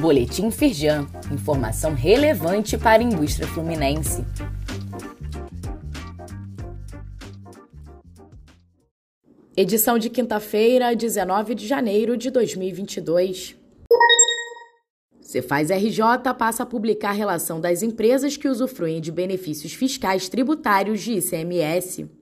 Boletim Firjan, informação relevante para a indústria fluminense. Edição de quinta-feira, 19 de janeiro de 2022. Cefaz RJ passa a publicar a relação das empresas que usufruem de benefícios fiscais tributários de ICMS.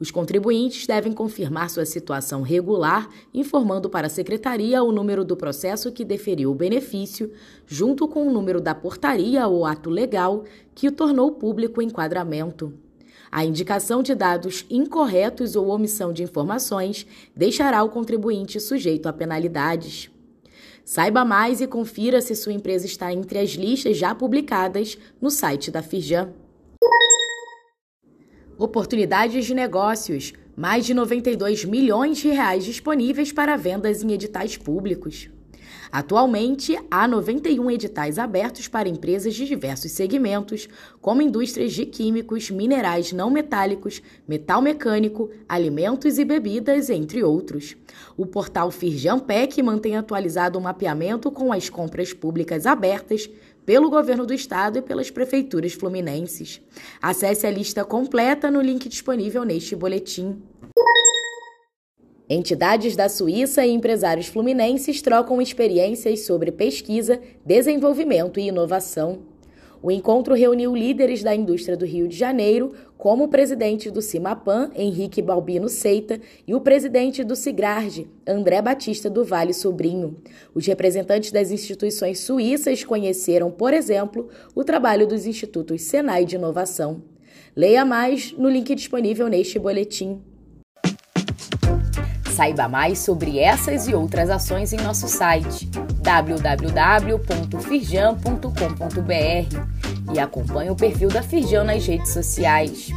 Os contribuintes devem confirmar sua situação regular, informando para a Secretaria o número do processo que deferiu o benefício, junto com o número da portaria ou ato legal que o tornou público o enquadramento. A indicação de dados incorretos ou omissão de informações deixará o contribuinte sujeito a penalidades. Saiba mais e confira se sua empresa está entre as listas já publicadas no site da Firjan. Oportunidades de negócios. Mais de 92 milhões de reais disponíveis para vendas em editais públicos. Atualmente, há 91 editais abertos para empresas de diversos segmentos, como indústrias de químicos, minerais não metálicos, metal mecânico, alimentos e bebidas, entre outros. O portal Firjampec mantém atualizado o mapeamento com as compras públicas abertas pelo governo do estado e pelas prefeituras fluminenses. Acesse a lista completa no link disponível neste boletim. Entidades da Suíça e empresários fluminenses trocam experiências sobre pesquisa, desenvolvimento e inovação. O encontro reuniu líderes da indústria do Rio de Janeiro, como o presidente do Cimapan, Henrique Balbino Seita, e o presidente do Sigrarde, André Batista do Vale Sobrinho. Os representantes das instituições suíças conheceram, por exemplo, o trabalho dos institutos Senai de Inovação. Leia mais no link disponível neste boletim. Saiba mais sobre essas e outras ações em nosso site www.firjan.com.br e acompanhe o perfil da Firjan nas redes sociais.